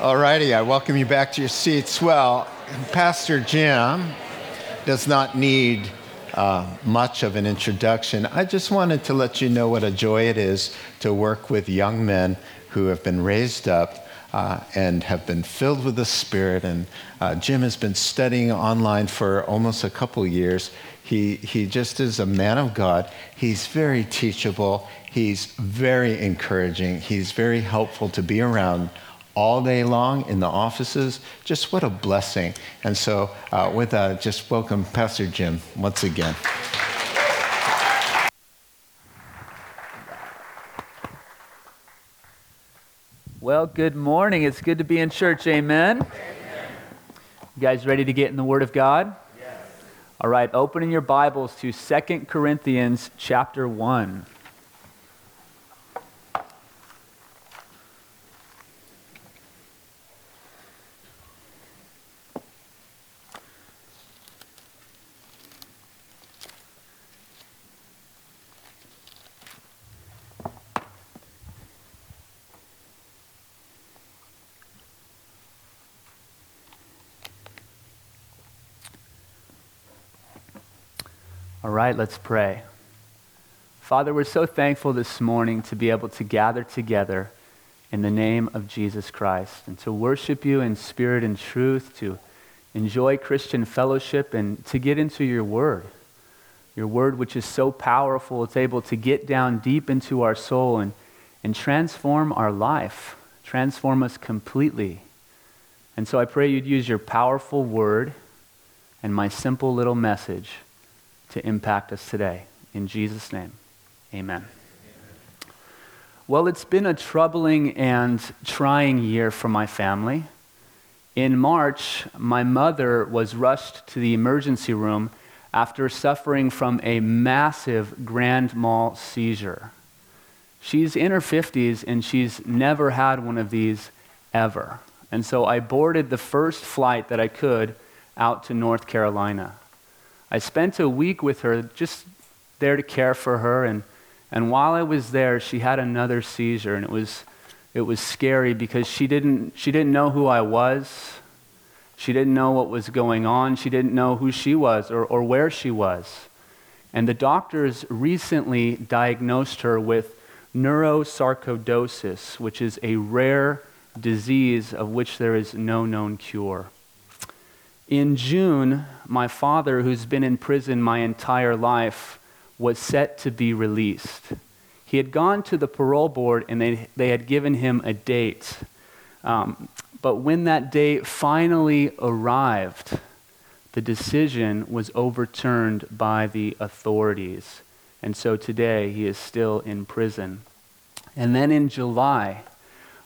All righty, I welcome you back to your seats. Well, Pastor Jim does not need uh, much of an introduction. I just wanted to let you know what a joy it is to work with young men who have been raised up uh, and have been filled with the Spirit. And uh, Jim has been studying online for almost a couple years. He, he just is a man of God. He's very teachable. He's very encouraging. He's very helpful to be around all day long in the offices. Just what a blessing. And so, uh, with that, just welcome Pastor Jim once again. Well, good morning. It's good to be in church. Amen. Amen. You guys ready to get in the Word of God? Yes. All right, opening your Bibles to Second Corinthians chapter 1. Right, let's pray. Father, we're so thankful this morning to be able to gather together in the name of Jesus Christ and to worship you in spirit and truth, to enjoy Christian fellowship, and to get into your word. Your word, which is so powerful, it's able to get down deep into our soul and, and transform our life, transform us completely. And so I pray you'd use your powerful word and my simple little message to impact us today. In Jesus' name, amen. Well, it's been a troubling and trying year for my family. In March, my mother was rushed to the emergency room after suffering from a massive grand mal seizure. She's in her 50s and she's never had one of these ever. And so I boarded the first flight that I could out to North Carolina. I spent a week with her just there to care for her. And, and while I was there, she had another seizure. And it was, it was scary because she didn't, she didn't know who I was. She didn't know what was going on. She didn't know who she was or, or where she was. And the doctors recently diagnosed her with neurosarcoidosis, which is a rare disease of which there is no known cure. In June, my father, who's been in prison my entire life, was set to be released. He had gone to the parole board and they, they had given him a date. Um, but when that date finally arrived, the decision was overturned by the authorities. And so today he is still in prison. And then in July,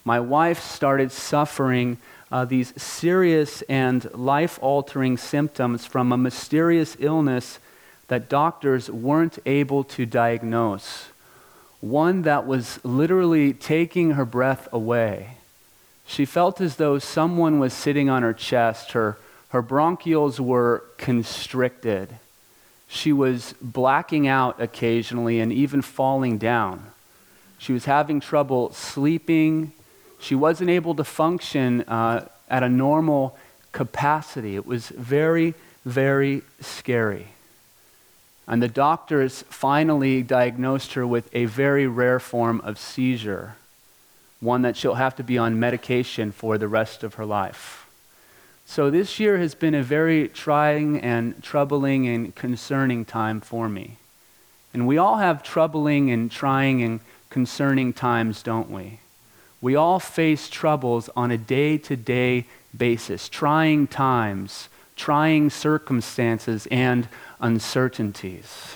my wife started suffering uh, these serious and life altering symptoms from a mysterious illness that doctors weren't able to diagnose. One that was literally taking her breath away. She felt as though someone was sitting on her chest. Her, her bronchioles were constricted. She was blacking out occasionally and even falling down. She was having trouble sleeping she wasn't able to function uh, at a normal capacity. It was very, very scary. And the doctors finally diagnosed her with a very rare form of seizure, one that she'll have to be on medication for the rest of her life. So this year has been a very trying and troubling and concerning time for me. And we all have troubling and trying and concerning times, don't we? We all face troubles on a day to day basis, trying times, trying circumstances, and uncertainties.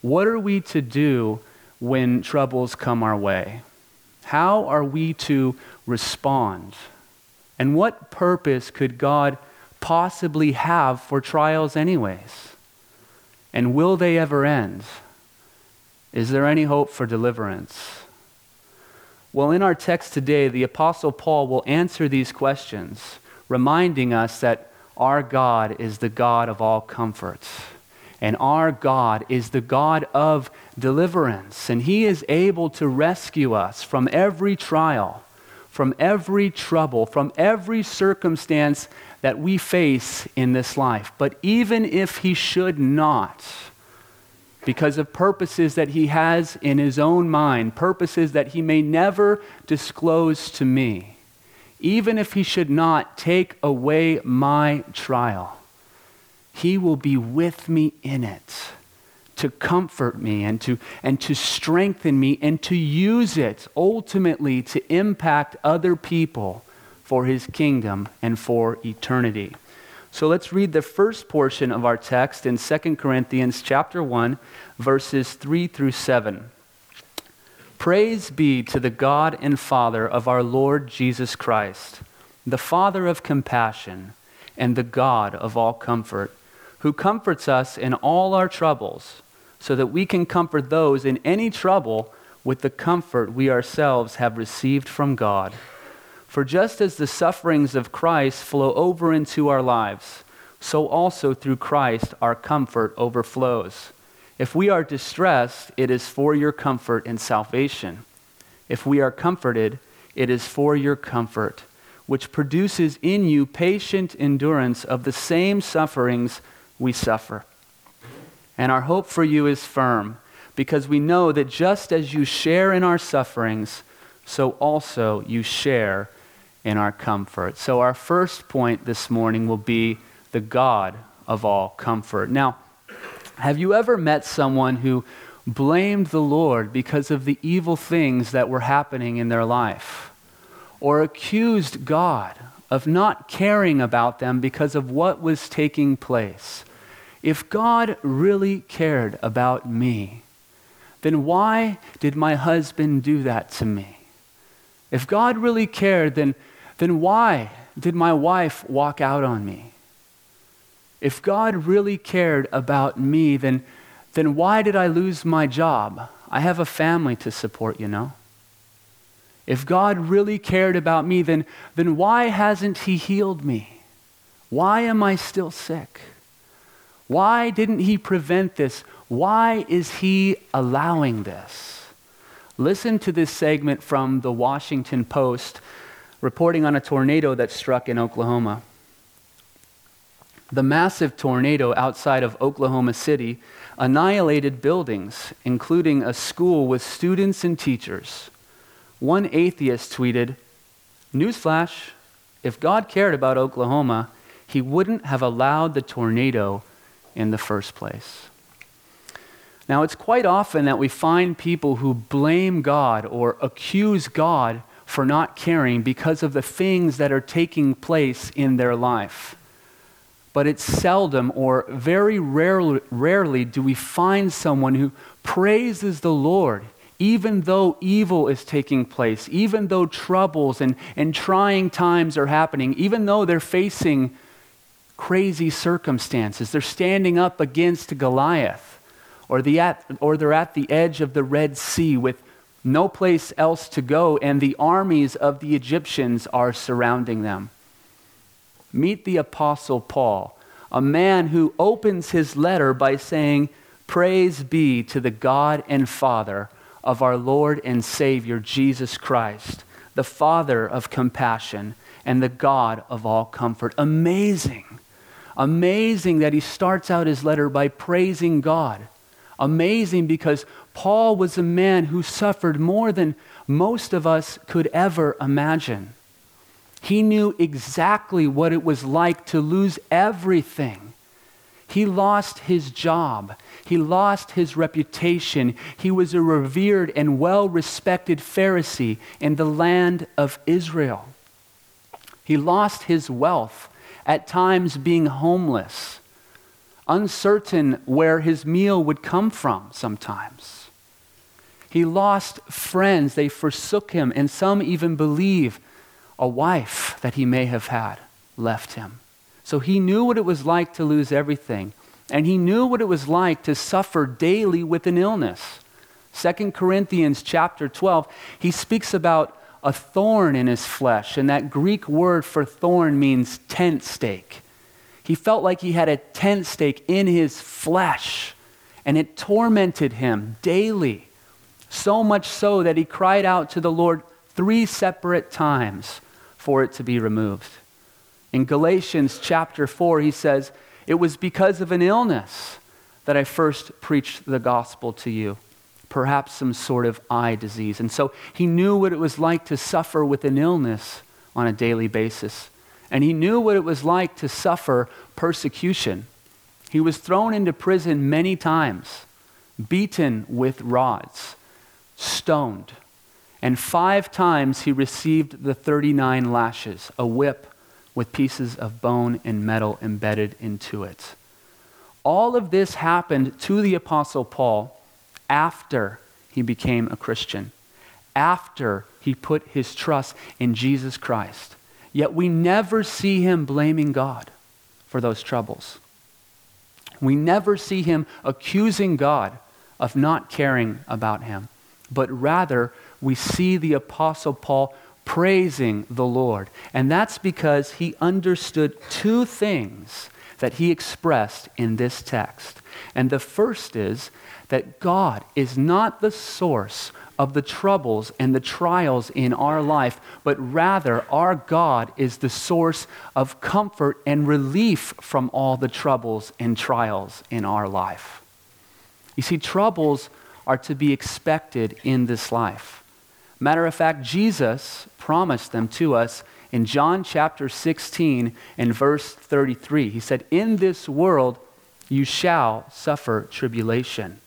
What are we to do when troubles come our way? How are we to respond? And what purpose could God possibly have for trials, anyways? And will they ever end? Is there any hope for deliverance? Well, in our text today, the Apostle Paul will answer these questions, reminding us that our God is the God of all comfort. And our God is the God of deliverance. And He is able to rescue us from every trial, from every trouble, from every circumstance that we face in this life. But even if he should not, because of purposes that he has in his own mind, purposes that he may never disclose to me, even if he should not take away my trial, he will be with me in it to comfort me and to, and to strengthen me and to use it ultimately to impact other people for his kingdom and for eternity. So let's read the first portion of our text in 2 Corinthians chapter 1 verses 3 through 7. Praise be to the God and Father of our Lord Jesus Christ, the Father of compassion and the God of all comfort, who comforts us in all our troubles so that we can comfort those in any trouble with the comfort we ourselves have received from God. For just as the sufferings of Christ flow over into our lives, so also through Christ our comfort overflows. If we are distressed, it is for your comfort and salvation. If we are comforted, it is for your comfort, which produces in you patient endurance of the same sufferings we suffer. And our hope for you is firm, because we know that just as you share in our sufferings, so also you share in our comfort. So, our first point this morning will be the God of all comfort. Now, have you ever met someone who blamed the Lord because of the evil things that were happening in their life? Or accused God of not caring about them because of what was taking place? If God really cared about me, then why did my husband do that to me? If God really cared, then, then why did my wife walk out on me? If God really cared about me, then, then why did I lose my job? I have a family to support, you know. If God really cared about me, then, then why hasn't He healed me? Why am I still sick? Why didn't he prevent this? Why is he allowing this? Listen to this segment from the Washington Post reporting on a tornado that struck in Oklahoma. The massive tornado outside of Oklahoma City annihilated buildings, including a school with students and teachers. One atheist tweeted Newsflash, if God cared about Oklahoma, he wouldn't have allowed the tornado in the first place. Now, it's quite often that we find people who blame God or accuse God for not caring because of the things that are taking place in their life. But it's seldom or very rarely, rarely do we find someone who praises the Lord even though evil is taking place, even though troubles and, and trying times are happening, even though they're facing crazy circumstances. They're standing up against Goliath, or, the at, or they're at the edge of the Red Sea with no place else to go, and the armies of the Egyptians are surrounding them. Meet the Apostle Paul, a man who opens his letter by saying, Praise be to the God and Father of our Lord and Savior Jesus Christ, the Father of compassion and the God of all comfort. Amazing Amazing that he starts out his letter by praising God. Amazing because Paul was a man who suffered more than most of us could ever imagine. He knew exactly what it was like to lose everything. He lost his job. He lost his reputation. He was a revered and well respected Pharisee in the land of Israel. He lost his wealth at times being homeless, uncertain where his meal would come from sometimes. He lost friends, they forsook him, and some even believe a wife that he may have had left him. So he knew what it was like to lose everything, and he knew what it was like to suffer daily with an illness. 2 Corinthians chapter 12, he speaks about a thorn in his flesh. And that Greek word for thorn means tent stake. He felt like he had a tent stake in his flesh, and it tormented him daily. So much so that he cried out to the Lord three separate times for it to be removed. In Galatians chapter 4, he says, It was because of an illness that I first preached the gospel to you, perhaps some sort of eye disease. And so he knew what it was like to suffer with an illness on a daily basis. And he knew what it was like to suffer persecution. He was thrown into prison many times, beaten with rods, stoned. And five times he received the 39 lashes, a whip with pieces of bone and metal embedded into it. All of this happened to the Apostle Paul after he became a Christian, after he put his trust in Jesus Christ. Yet we never see him blaming God for those troubles. We never see him accusing God of not caring about him, but rather we see the Apostle Paul praising the Lord. And that's because he understood two things that he expressed in this text. And the first is that God is not the source of the troubles and the trials in our life, but rather our God is the source of comfort and relief from all the troubles and trials in our life. You see, troubles are to be expected in this life. Matter of fact, Jesus promised them to us in John chapter 16 and verse 33. He said, In this world you shall suffer tribulation.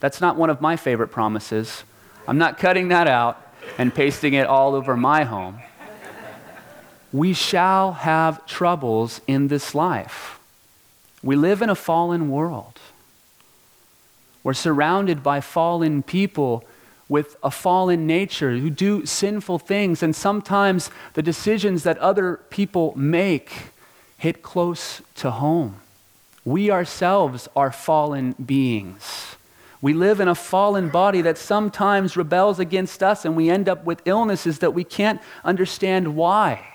That's not one of my favorite promises. I'm not cutting that out and pasting it all over my home. We shall have troubles in this life. We live in a fallen world. We're surrounded by fallen people with a fallen nature who do sinful things, and sometimes the decisions that other people make hit close to home. We ourselves are fallen beings. We live in a fallen body that sometimes rebels against us, and we end up with illnesses that we can't understand why.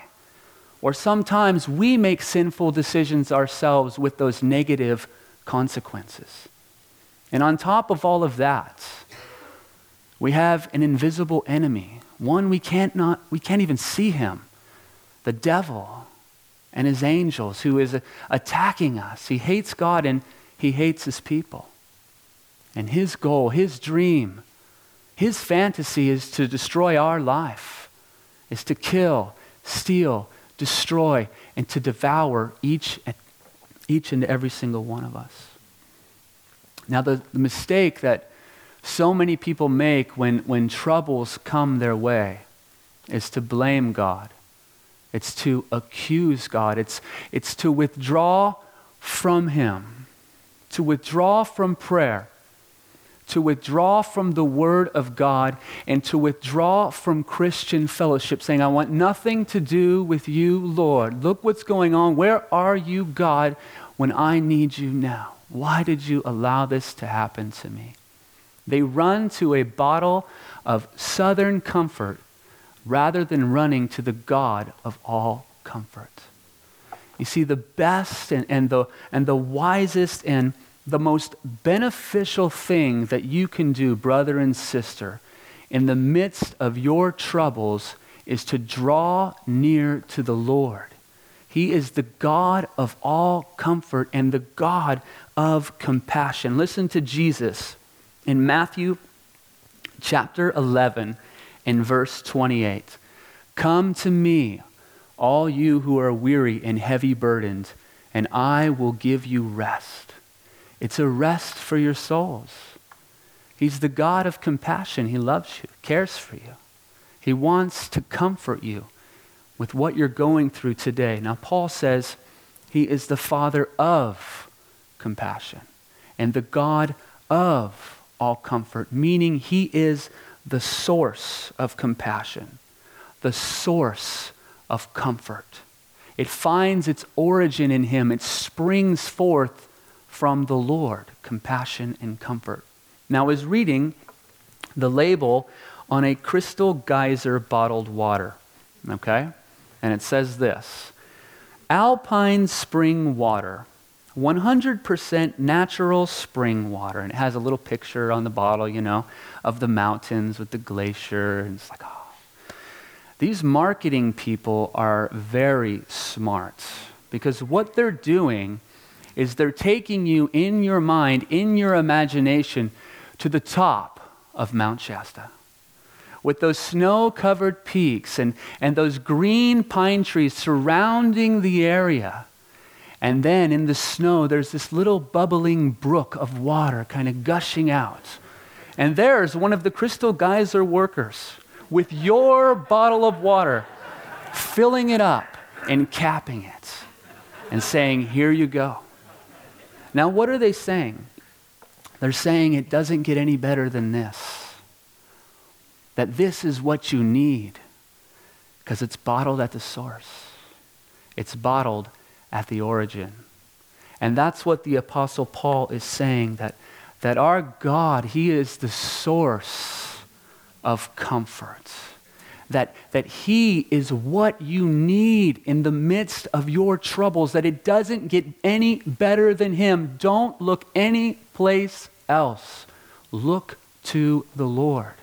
Or sometimes we make sinful decisions ourselves with those negative consequences. And on top of all of that, we have an invisible enemy, one we can't, not, we can't even see him, the devil and his angels who is attacking us. He hates God and he hates his people. And his goal, his dream, his fantasy is to destroy our life, is to kill, steal, destroy, and to devour each, each and every single one of us. Now, the, the mistake that so many people make when, when troubles come their way is to blame God. It's to accuse God. It's, it's to withdraw from Him, to withdraw from prayer, to withdraw from the Word of God, and to withdraw from Christian fellowship, saying, I want nothing to do with you, Lord. Look what's going on. Where are you, God, when I need you now? Why did you allow this to happen to me? They run to a bottle of southern comfort rather than running to the God of all comfort. You see, the best and, and, the, and the wisest and the most beneficial thing that you can do, brother and sister, in the midst of your troubles is to draw near to the Lord. He is the God of all comfort and the God of compassion. Listen to Jesus in Matthew chapter 11 and verse 28. Come to me, all you who are weary and heavy burdened, and I will give you rest. It's a rest for your souls. He's the God of compassion. He loves you, cares for you. He wants to comfort you with what you're going through today. Now, Paul says he is the Father of compassion and the God of all comfort, meaning He is the source of compassion, the source of comfort. It finds its origin in Him, it springs forth from the Lord, compassion and comfort. Now, I was reading the label on a crystal geyser bottled water, okay? And it says this Alpine spring water 100% natural spring water. And it has a little picture on the bottle, you know, of the mountains with the glacier. And it's like, oh. These marketing people are very smart because what they're doing is they're taking you in your mind, in your imagination, to the top of Mount Shasta. With those snow covered peaks and, and those green pine trees surrounding the area. And then in the snow, there's this little bubbling brook of water kind of gushing out. And there's one of the Crystal Geyser workers with your bottle of water, filling it up and capping it and saying, Here you go. Now, what are they saying? They're saying it doesn't get any better than this. That this is what you need because it's bottled at the source, it's bottled at the origin. And that's what the Apostle Paul is saying that, that our God, He is the source of comfort. That, that He is what you need in the midst of your troubles, that it doesn't get any better than Him. Don't look any place else. Look to the Lord.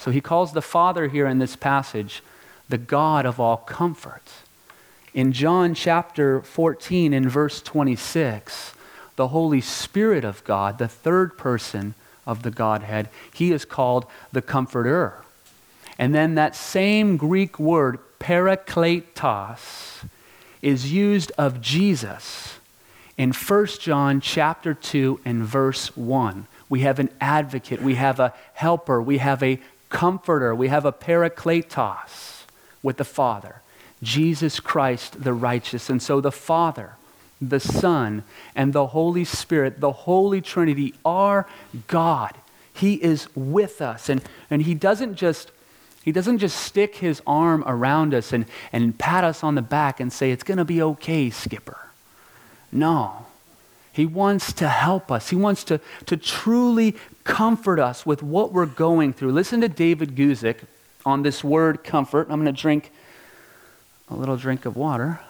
So He calls the Father here in this passage the God of all comfort. In John chapter 14, in verse 26, the Holy Spirit of God, the third person of the Godhead, he is called the Comforter. And then that same Greek word, parakletos, is used of Jesus in 1 John chapter 2 and verse 1. We have an advocate, we have a helper, we have a comforter, we have a parakletos with the Father. Jesus Christ the righteous. And so the Father, the Son, and the Holy Spirit, the Holy Trinity, are God. He is with us. And, and He doesn't just he doesn't just stick his arm around us and, and pat us on the back and say, It's going to be okay, Skipper. No. He wants to help us. He wants to, to truly comfort us with what we're going through. Listen to David Guzik on this word comfort. I'm going to drink a little drink of water.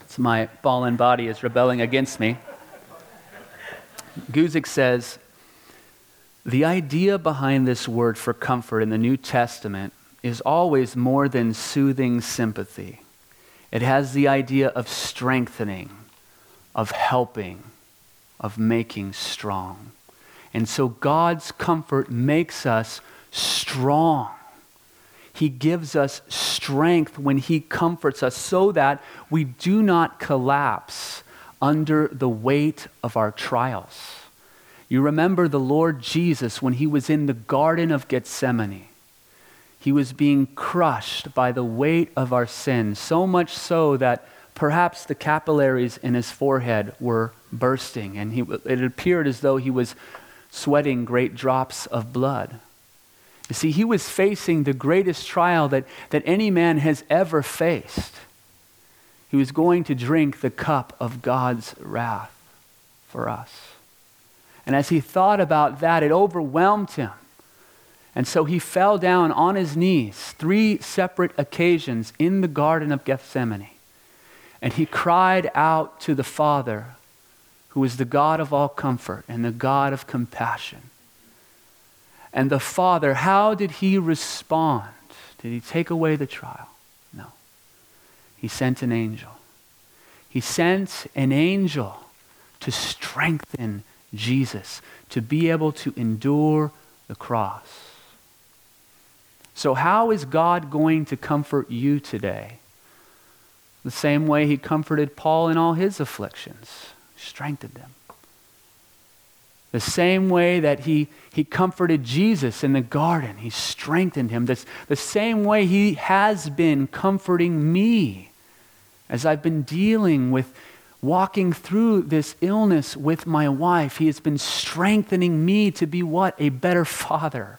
It's my fallen body is rebelling against me. Guzik says, the idea behind this word for comfort in the New Testament is always more than soothing sympathy. It has the idea of strengthening, of helping, of making strong. And so God's comfort makes us strong. He gives us strength when He comforts us so that we do not collapse under the weight of our trials. You remember the Lord Jesus when He was in the Garden of Gethsemane. He was being crushed by the weight of our sin, so much so that perhaps the capillaries in his forehead were bursting, and he, it appeared as though he was sweating great drops of blood. You see, he was facing the greatest trial that, that any man has ever faced. He was going to drink the cup of God's wrath for us. And as he thought about that, it overwhelmed him. And so he fell down on his knees three separate occasions in the Garden of Gethsemane. And he cried out to the Father, who is the God of all comfort and the God of compassion. And the Father, how did he respond? Did he take away the trial? No. He sent an angel. He sent an angel to strengthen Jesus, to be able to endure the cross. So, how is God going to comfort you today? The same way he comforted Paul in all his afflictions, strengthened him. The same way that he, he comforted Jesus in the garden, he strengthened him. This, the same way he has been comforting me as I've been dealing with walking through this illness with my wife. He has been strengthening me to be what? A better father,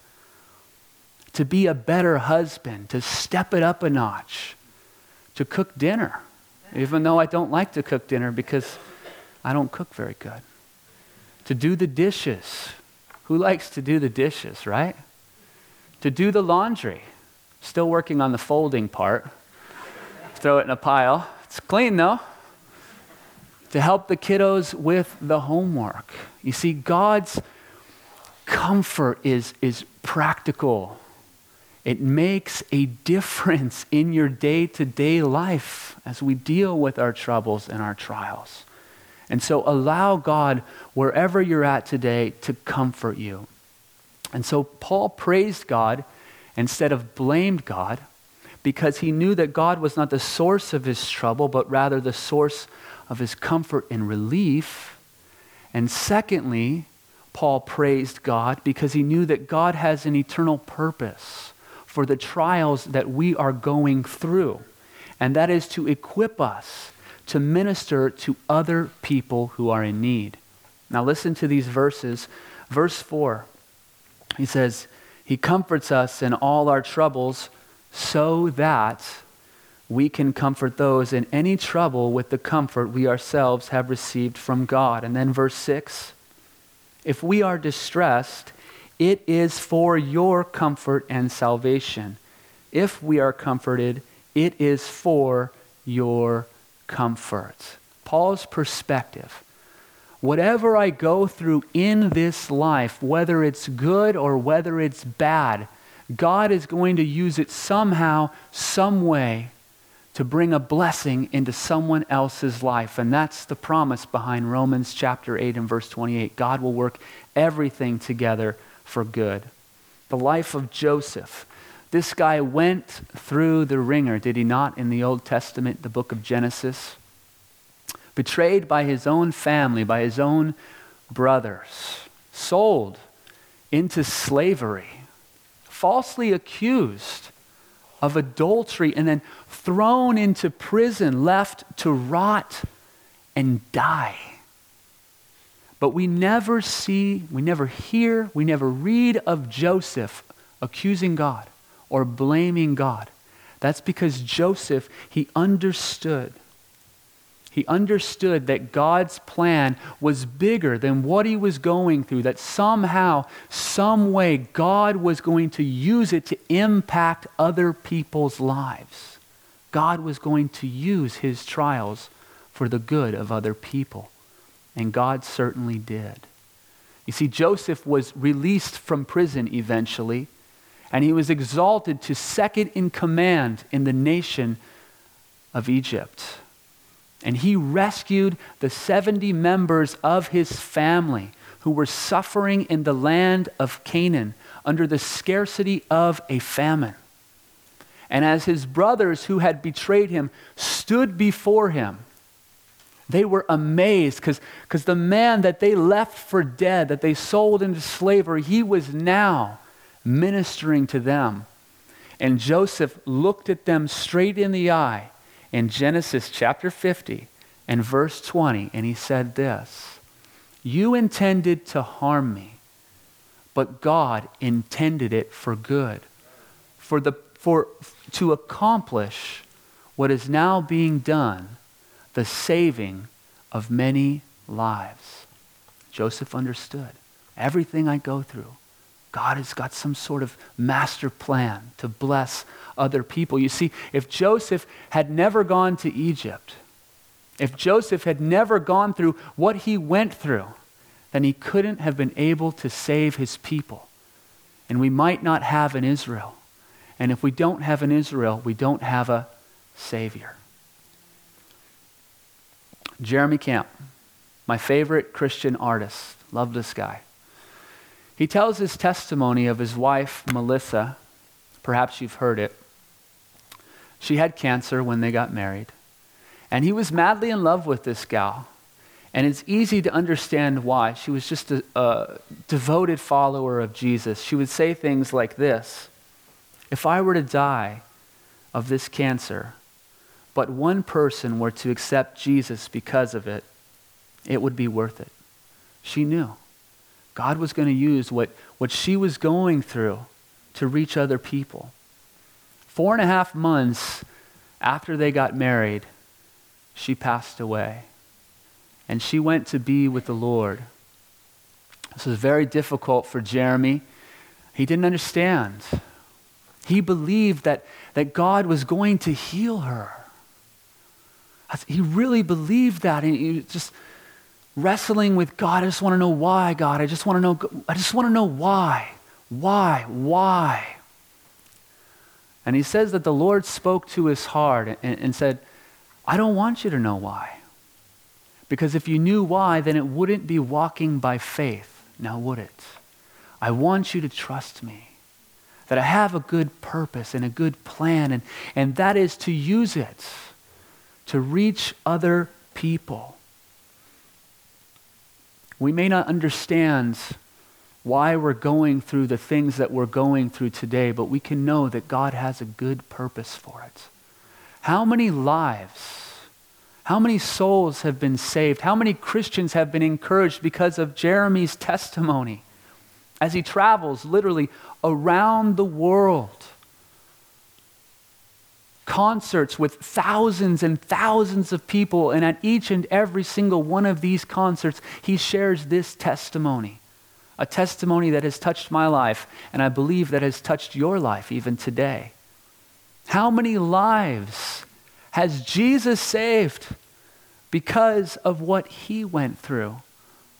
to be a better husband, to step it up a notch, to cook dinner, even though I don't like to cook dinner because I don't cook very good to do the dishes. Who likes to do the dishes, right? To do the laundry. Still working on the folding part. Throw it in a pile. It's clean though. To help the kiddos with the homework. You see, God's comfort is, is practical, It makes a difference in your day to day life as we deal with our troubles and our trials. And so allow God, wherever you're at today, to comfort you. And so Paul praised God instead of blamed God because he knew that God was not the source of his trouble, but rather the source of his comfort and relief. And secondly, Paul praised God because he knew that God has an eternal purpose for the trials that we are going through, and that is to equip us to minister to other people who are in need. Now, listen to these verses. Verse 4, he says, He comforts us in all our troubles so that we can comfort those in any trouble with the comfort we ourselves have received from God. And then verse 6 if we are distressed, it is for your comfort and salvation. If we are comforted, it is for your comfort. Paul's perspective. Whatever I go through in this life, whether it's good or whether it's bad, God is going to use it somehow, some way to bring a blessing into someone else's life. And that's the promise behind Romans chapter 8 and verse 28. God will work everything together for good. The life of Joseph. This guy went through the ringer, did he not, in the Old Testament, the book of Genesis? Betrayed by his own family, by his own brothers, sold into slavery, falsely accused of adultery, and then thrown into prison, left to rot and die. But we never see, we never hear, we never read of Joseph accusing God or blaming God. That's because Joseph, he understood. He understood that God's plan was bigger than what he was going through, that somehow, some way, God was going to use it to impact other people's lives. God was going to use his trials for the good of other people. And God certainly did. You see, Joseph was released from prison eventually, and he was exalted to second in command in the nation of Egypt. And he rescued the 70 members of his family who were suffering in the land of Canaan under the scarcity of a famine. And as his brothers who had betrayed him stood before him, they were amazed because the man that they left for dead, that they sold into slavery, he was now ministering to them. And Joseph looked at them straight in the eye in Genesis chapter 50 and verse 20, and he said this You intended to harm me, but God intended it for good, for, the, for to accomplish what is now being done the saving of many lives. Joseph understood everything I go through. God has got some sort of master plan to bless other people. You see, if Joseph had never gone to Egypt, if Joseph had never gone through what he went through, then he couldn't have been able to save his people. And we might not have an Israel. And if we don't have an Israel, we don't have a Savior. Jeremy Camp, my favorite Christian artist. Love this guy. He tells his testimony of his wife, Melissa. Perhaps you've heard it. She had cancer when they got married. And he was madly in love with this gal. And it's easy to understand why. She was just a, a devoted follower of Jesus. She would say things like this If I were to die of this cancer, but one person were to accept Jesus because of it, it would be worth it. She knew God was going to use what, what she was going through to reach other people. Four and a half months after they got married, she passed away. And she went to be with the Lord. This was very difficult for Jeremy. He didn't understand. He believed that, that God was going to heal her. He really believed that. And he just wrestling with God. I just want to know why, God. I just want to know. I just want to know why. Why? Why? And he says that the Lord spoke to his heart and, and said, I don't want you to know why. Because if you knew why, then it wouldn't be walking by faith, now would it? I want you to trust me, that I have a good purpose and a good plan, and, and that is to use it to reach other people. We may not understand why we're going through the things that we're going through today, but we can know that God has a good purpose for it. How many lives, how many souls have been saved? How many Christians have been encouraged because of Jeremy's testimony as he travels literally around the world? Concerts with thousands and thousands of people, and at each and every single one of these concerts, he shares this testimony a testimony that has touched my life, and I believe that has touched your life even today. How many lives has Jesus saved because of what he went through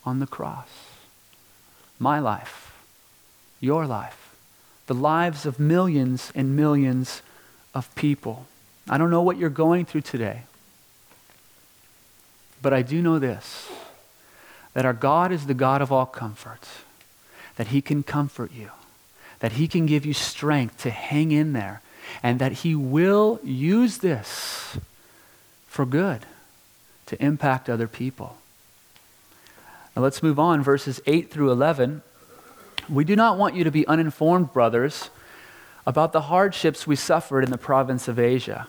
on the cross? My life, your life, the lives of millions and millions of people. I don't know what you're going through today, but I do know this that our God is the God of all comfort that He can comfort you, that He can give you strength to hang in there, and that He will use this for good to impact other people. Now let's move on, verses 8 through 11. We do not want you to be uninformed, brothers, about the hardships we suffered in the province of Asia.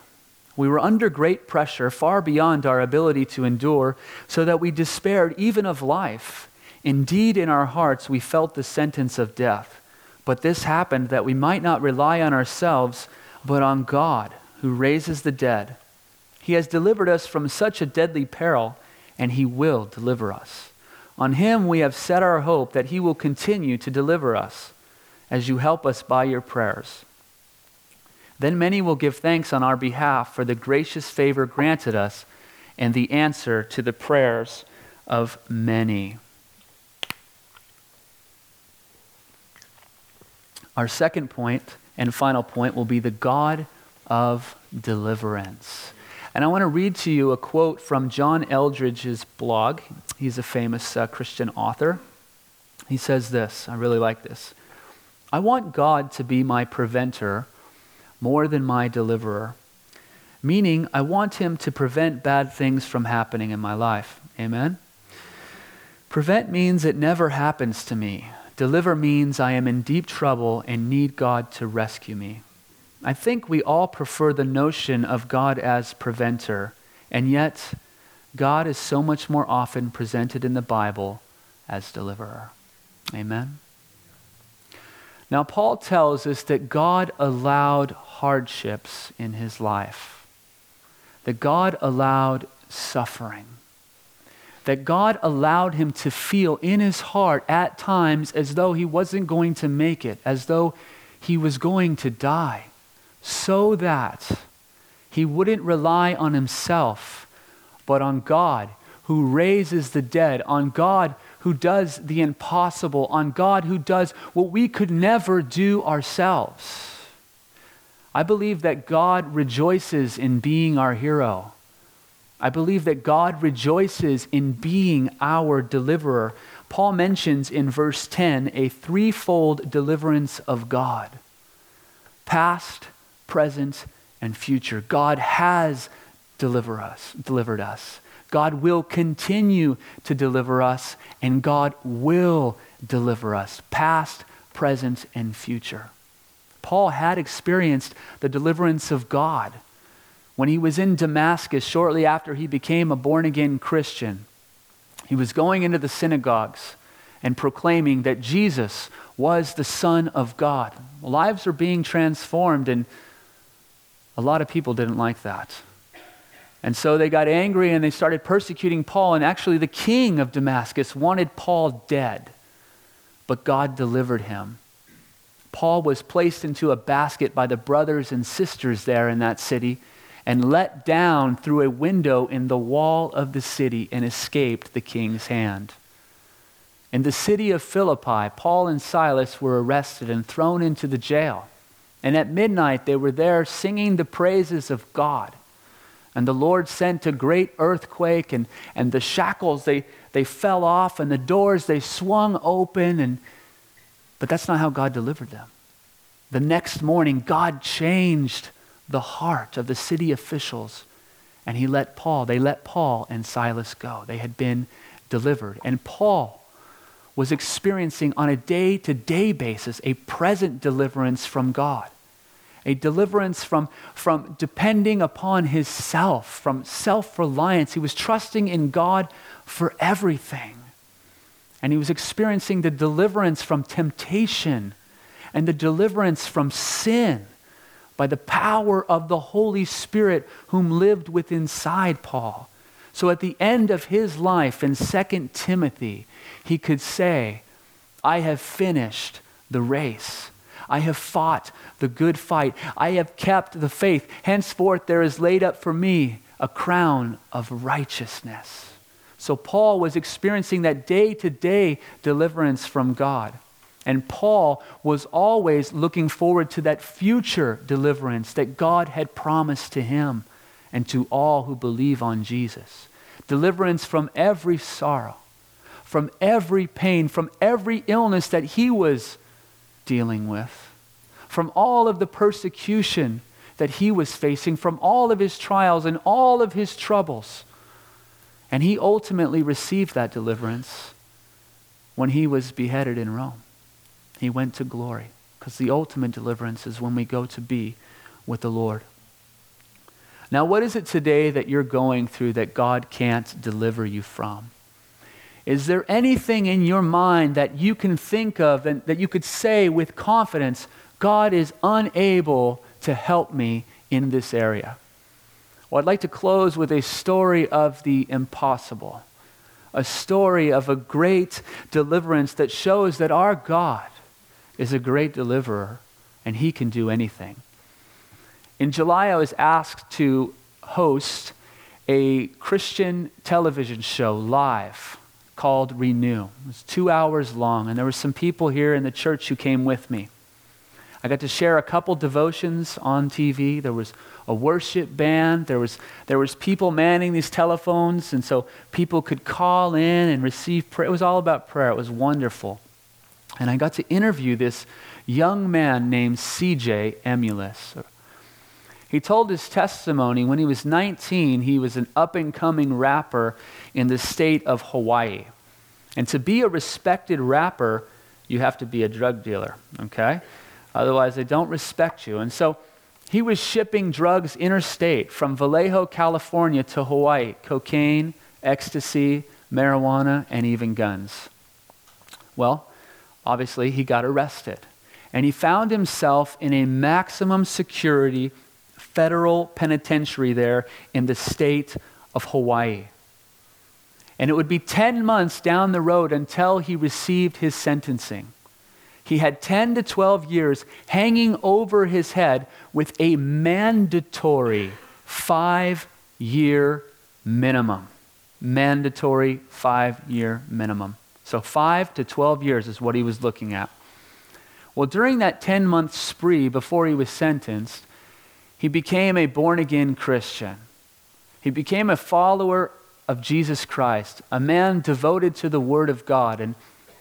We were under great pressure, far beyond our ability to endure, so that we despaired even of life. Indeed, in our hearts, we felt the sentence of death. But this happened that we might not rely on ourselves, but on God, who raises the dead. He has delivered us from such a deadly peril, and He will deliver us. On Him we have set our hope that He will continue to deliver us, as you help us by your prayers. Then many will give thanks on our behalf for the gracious favor granted us and the answer to the prayers of many. Our second point and final point will be the God of deliverance. And I want to read to you a quote from John Eldredge's blog. He's a famous uh, Christian author. He says this I really like this. I want God to be my preventer more than my deliverer, meaning I want Him to prevent bad things from happening in my life. Amen? Prevent means it never happens to me. Deliver means I am in deep trouble and need God to rescue me. I think we all prefer the notion of God as preventer, and yet God is so much more often presented in the Bible as deliverer. Amen. Now, Paul tells us that God allowed hardships in his life, that God allowed suffering that God allowed him to feel in his heart at times as though he wasn't going to make it, as though he was going to die, so that he wouldn't rely on himself, but on God who raises the dead, on God who does the impossible, on God who does what we could never do ourselves. I believe that God rejoices in being our hero. I believe that God rejoices in being our deliverer. Paul mentions in verse 10 a threefold deliverance of God past, present, and future. God has deliver us, delivered us. God will continue to deliver us, and God will deliver us, past, present, and future. Paul had experienced the deliverance of God when he was in Damascus shortly after he became a born again Christian, he was going into the synagogues and proclaiming that Jesus was the Son of God. Lives are being transformed, and a lot of people didn't like that. And so they got angry and they started persecuting Paul. And actually, the king of Damascus wanted Paul dead, but God delivered him. Paul was placed into a basket by the brothers and sisters there in that city and let down through a window in the wall of the city and escaped the king's hand. In the city of Philippi, Paul and Silas were arrested and thrown into the jail. And at midnight, they were there singing the praises of God. And the Lord sent a great earthquake, and, and the shackles, they, they fell off, and the doors, they swung open. And, but that's not how God delivered them. The next morning, God changed the heart of the city officials, and he let Paul, they let Paul and Silas go. They had been delivered. And Paul was experiencing on a day to day basis a present deliverance from God a deliverance from, from depending upon his self, from self reliance. He was trusting in God for everything. And he was experiencing the deliverance from temptation and the deliverance from sin by the power of the Holy Spirit whom lived within inside Paul. So at the end of his life in 2 Timothy, he could say, I have finished the race. I have fought the good fight. I have kept the faith. Henceforth, there is laid up for me a crown of righteousness. So, Paul was experiencing that day to day deliverance from God. And Paul was always looking forward to that future deliverance that God had promised to him and to all who believe on Jesus. Deliverance from every sorrow, from every pain, from every illness that he was dealing with from all of the persecution that he was facing, from all of his trials and all of his troubles. And he ultimately received that deliverance when he was beheaded in Rome. He went to glory because the ultimate deliverance is when we go to be with the Lord. Now, what is it today that you're going through that God can't deliver you from? Is there anything in your mind that you can think of and that you could say with confidence, God is unable to help me in this area. Well, I'd like to close with a story of the impossible, a story of a great deliverance that shows that our God is a great deliverer and he can do anything. In July, I was asked to host a Christian television show live called Renew. It was two hours long, and there were some people here in the church who came with me. I got to share a couple devotions on TV. There was a worship band. There was, there was people manning these telephones, and so people could call in and receive prayer. It was all about prayer. It was wonderful. And I got to interview this young man named CJ Emulus. He told his testimony when he was 19, he was an up and coming rapper in the state of Hawaii. And to be a respected rapper, you have to be a drug dealer, okay? Otherwise, they don't respect you. And so he was shipping drugs interstate from Vallejo, California to Hawaii cocaine, ecstasy, marijuana, and even guns. Well, obviously, he got arrested. And he found himself in a maximum security federal penitentiary there in the state of Hawaii. And it would be 10 months down the road until he received his sentencing he had 10 to 12 years hanging over his head with a mandatory five year minimum. Mandatory five year minimum. So, five to 12 years is what he was looking at. Well, during that 10 month spree before he was sentenced, he became a born again Christian. He became a follower of Jesus Christ, a man devoted to the Word of God. And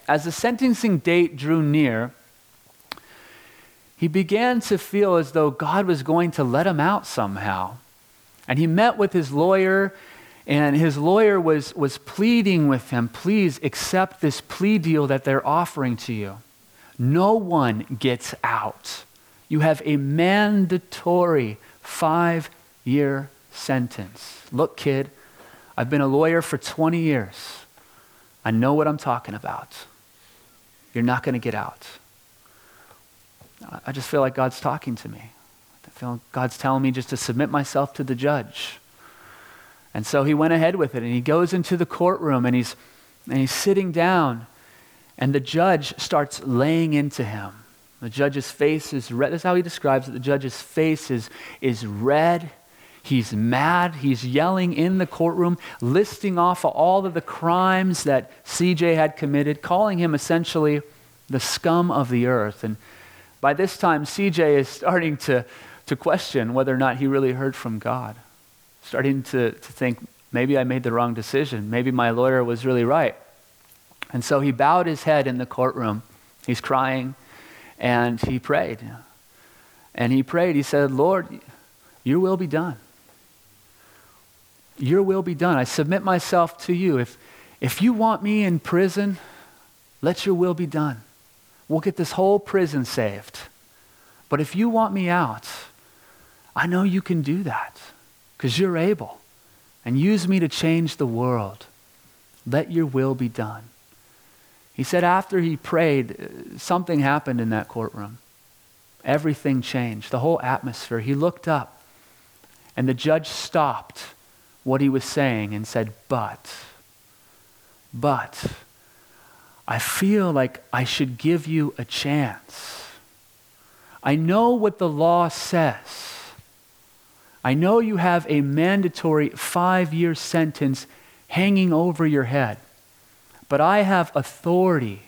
as the sentencing date drew near, he began to feel as though God was going to let him out somehow. And he met with his lawyer, and his lawyer was, was pleading with him please accept this plea deal that they're offering to you. No one gets out. You have a mandatory five year sentence. Look, kid, I've been a lawyer for 20 years. I know what I'm talking about. You're not going to get out. I just feel like God's talking to me. I feel God's telling me just to submit myself to the judge. And so he went ahead with it and he goes into the courtroom and he's, and he's sitting down and the judge starts laying into him. The judge's face is red. That's how he describes it. The judge's face is, is red. He's mad. He's yelling in the courtroom, listing off all of the crimes that CJ had committed, calling him essentially the scum of the earth. And By this time, CJ is starting to, to question whether or not he really heard from God, starting to, to think, maybe I made the wrong decision. Maybe my lawyer was really right. And so he bowed his head in the courtroom. He's crying, and he prayed. And he prayed, he said, Lord, your will be done. Your will be done. I submit myself to you. If, if you want me in prison, let your will be done. We'll get this whole prison saved. But if you want me out, I know you can do that because you're able. And use me to change the world. Let your will be done. He said after he prayed, uh, something happened in that courtroom. Everything changed, the whole atmosphere. He looked up, and the judge stopped what he was saying and said, But, but, I feel like I should give you a chance. I know what the law says. I know you have a mandatory five year sentence hanging over your head, but I have authority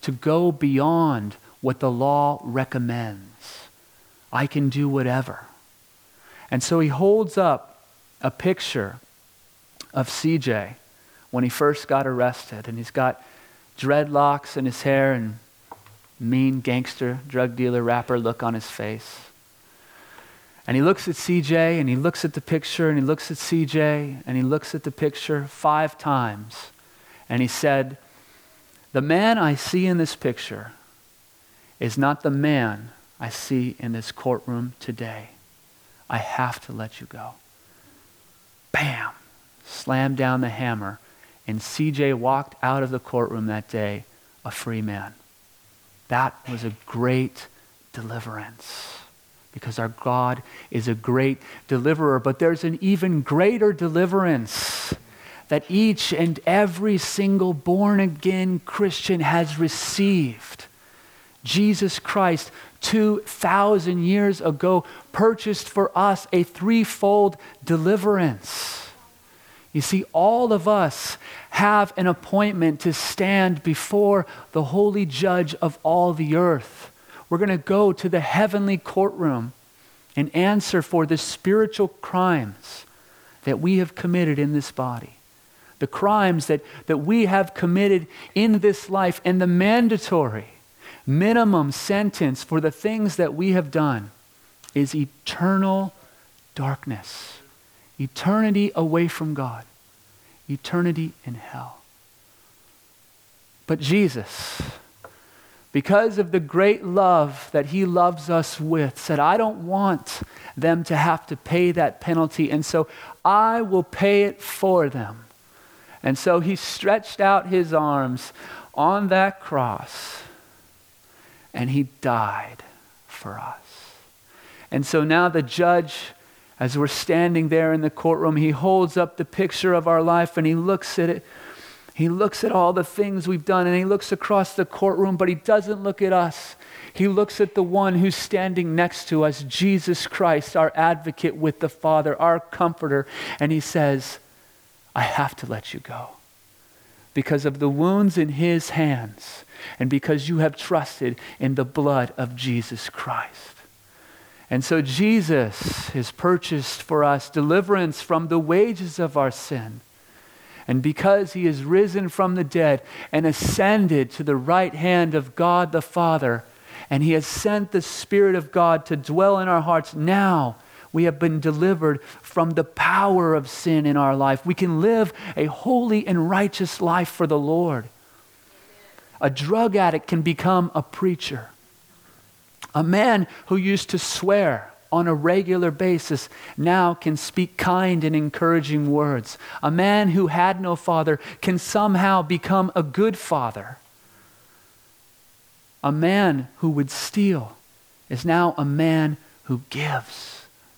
to go beyond what the law recommends. I can do whatever. And so he holds up a picture of CJ when he first got arrested, and he's got dreadlocks in his hair and mean gangster, drug dealer, rapper look on his face. And he looks at CJ and he looks at the picture and he looks at CJ and he looks at the picture five times. And he said, The man I see in this picture is not the man I see in this courtroom today. I have to let you go. Bam! Slammed down the hammer. And CJ walked out of the courtroom that day a free man. That was a great deliverance because our God is a great deliverer. But there's an even greater deliverance that each and every single born again Christian has received. Jesus Christ, 2,000 years ago, purchased for us a threefold deliverance. You see, all of us have an appointment to stand before the holy judge of all the earth. We're going to go to the heavenly courtroom and answer for the spiritual crimes that we have committed in this body, the crimes that, that we have committed in this life, and the mandatory minimum sentence for the things that we have done is eternal darkness, eternity away from God, eternity in hell. But Jesus, because of the great love that he loves us with, said, I don't want them to have to pay that penalty, and so I will pay it for them. And so he stretched out his arms on that cross and he died for us. And so now the judge, as we're standing there in the courtroom, he holds up the picture of our life and he looks at it he looks at all the things we've done and he looks across the courtroom, but he doesn't look at us. He looks at the one who's standing next to us, Jesus Christ, our advocate with the Father, our comforter, and he says, I have to let you go because of the wounds in his hands and because you have trusted in the blood of Jesus Christ. And so Jesus has purchased for us deliverance from the wages of our sin and because he is risen from the dead and ascended to the right hand of God the Father, and he has sent the Spirit of God to dwell in our hearts, now we have been delivered from the power of sin in our life. We can live a holy and righteous life for the Lord. A drug addict can become a preacher. A man who used to swear on a regular basis now can speak kind and encouraging words. A man who had no father can somehow become a good father. A man who would steal is now a man who gives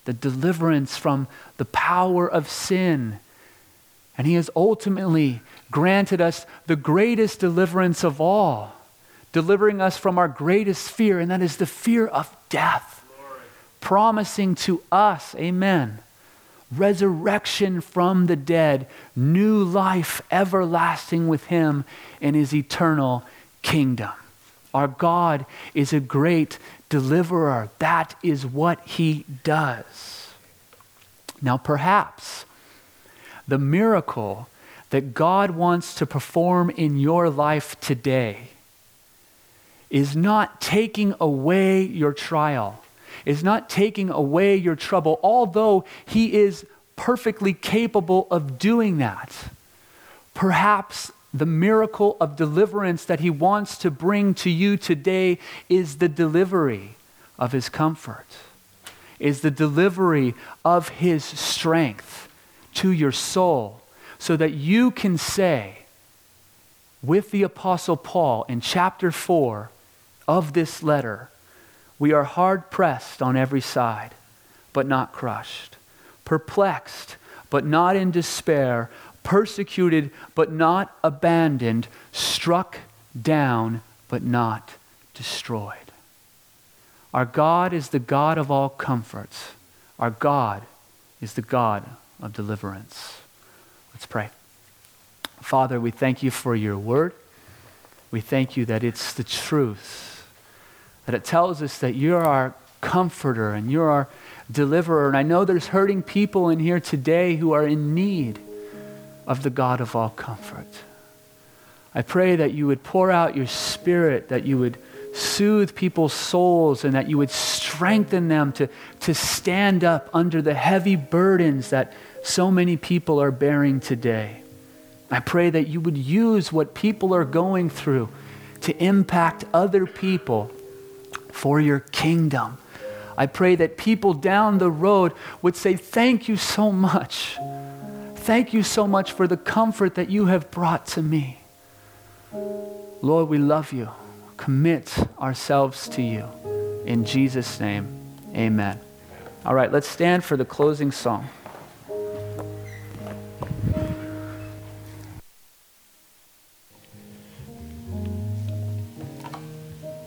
the deliverance from the power of sin. And he has ultimately granted us the greatest deliverance of all, delivering us from our greatest fear, and that is the fear of death promising to us, amen, resurrection from the dead, new life everlasting with Him in His eternal kingdom. Our God is a great deliverer. That is what he does. Now, perhaps the miracle that God wants to perform in your life today is not taking away your trial, is not taking away your trouble, although He is perfectly capable of doing that. Perhaps the miracle of deliverance that He wants to bring to you today is the delivery of His comfort, is the delivery of His strength to your soul, so that you can say, with the Apostle Paul in chapter 4, of this letter, we are hard pressed on every side, but not crushed, perplexed, but not in despair, persecuted, but not abandoned, struck down, but not destroyed. Our God is the God of all comforts. Our God is the God of deliverance. Let's pray. Father, we thank you for your word. We thank you that it's the truth that it tells us that you're our comforter and you're our deliverer. And I know there's hurting people in here today who are in need of the God of all comfort. I pray that you would pour out your spirit, that you would soothe people's souls, and that you would strengthen them to, to stand up under the heavy burdens that so many people are bearing today. I pray that you would use what people are going through to impact other people for your kingdom. I pray that people down the road would say, Thank you so much. Thank you so much for the comfort that you have brought to me. Lord, we love you. Commit ourselves to you. In Jesus' name, amen. All right, let's stand for the closing song.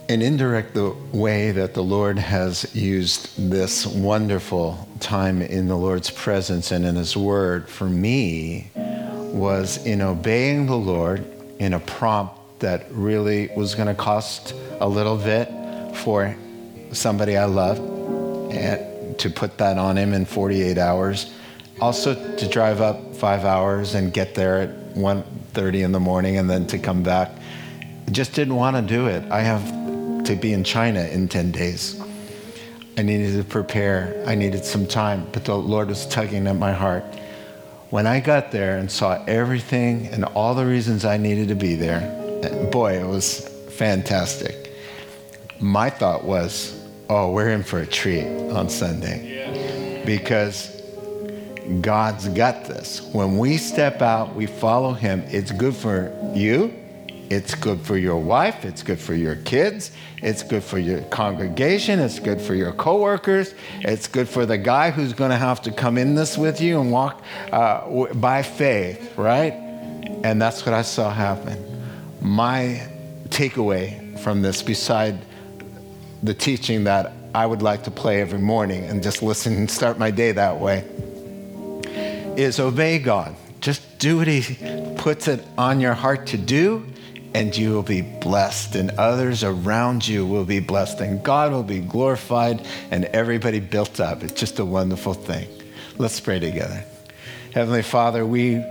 An indirect the way that the Lord has used this wonderful time in the Lord's presence and in His Word for me was in obeying the Lord in a prompt that really was going to cost a little bit for somebody I love and to put that on him in 48 hours. Also to drive up five hours and get there at 1.30 in the morning and then to come back. Just didn't want to do it. I have to be in China in 10 days. I needed to prepare. I needed some time, but the Lord was tugging at my heart. When I got there and saw everything and all the reasons I needed to be there, boy, it was fantastic. My thought was, oh, we're in for a treat on Sunday. Because God's got this. When we step out, we follow Him, it's good for you, it's good for your wife, it's good for your kids, it's good for your congregation, it's good for your coworkers, it's good for the guy who's going to have to come in this with you and walk uh, by faith, right? And that's what I saw happen. My takeaway from this, beside the teaching that I would like to play every morning and just listen and start my day that way, is obey God. Just do what He puts it on your heart to do and you will be blessed, and others around you will be blessed, and God will be glorified, and everybody built up. It's just a wonderful thing. Let's pray together. Heavenly Father, we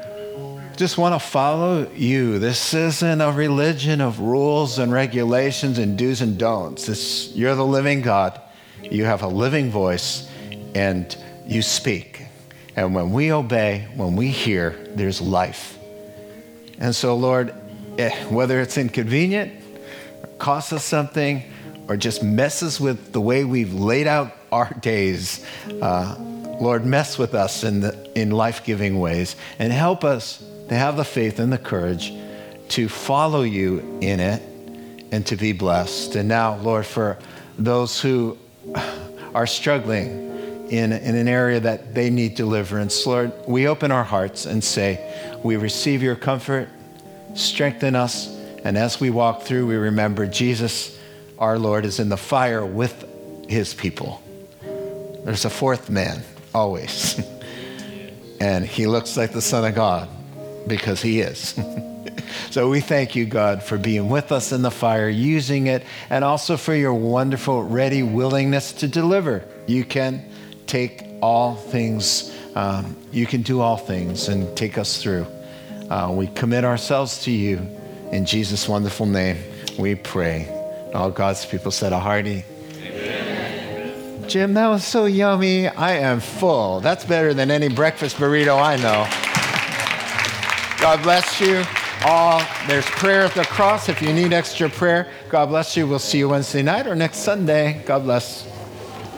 just want to follow you. This isn't a religion of rules and regulations and do's and don'ts. You're the living God. You have a living voice, and you speak. And when we obey, when we hear, there's life. And so, Lord, whether it's inconvenient, or costs us something, or just messes with the way we've laid out our days, uh, Lord, mess with us in, in life giving ways and help us to have the faith and the courage to follow you in it and to be blessed. And now, Lord, for those who are struggling in, in an area that they need deliverance, Lord, we open our hearts and say, We receive your comfort strengthen us. And as we walk through, we remember Jesus, our Lord, is in the fire with his people. There's a fourth man, always. and he looks like the Son of God because he is. So we thank you, God, for being with us in the fire, using it, and also for your wonderful, ready willingness to deliver. You can take all things, um, you can do all things and take us through. Uh, we commit ourselves to you. In Jesus' wonderful name, we pray. All God's people said a hearty. Amen. Jim, that was so yummy. I am full. That's better than any breakfast burrito I know. God bless you all. There's prayer at the cross if you need extra prayer. God bless you. We'll see you Wednesday night or next Sunday. God bless.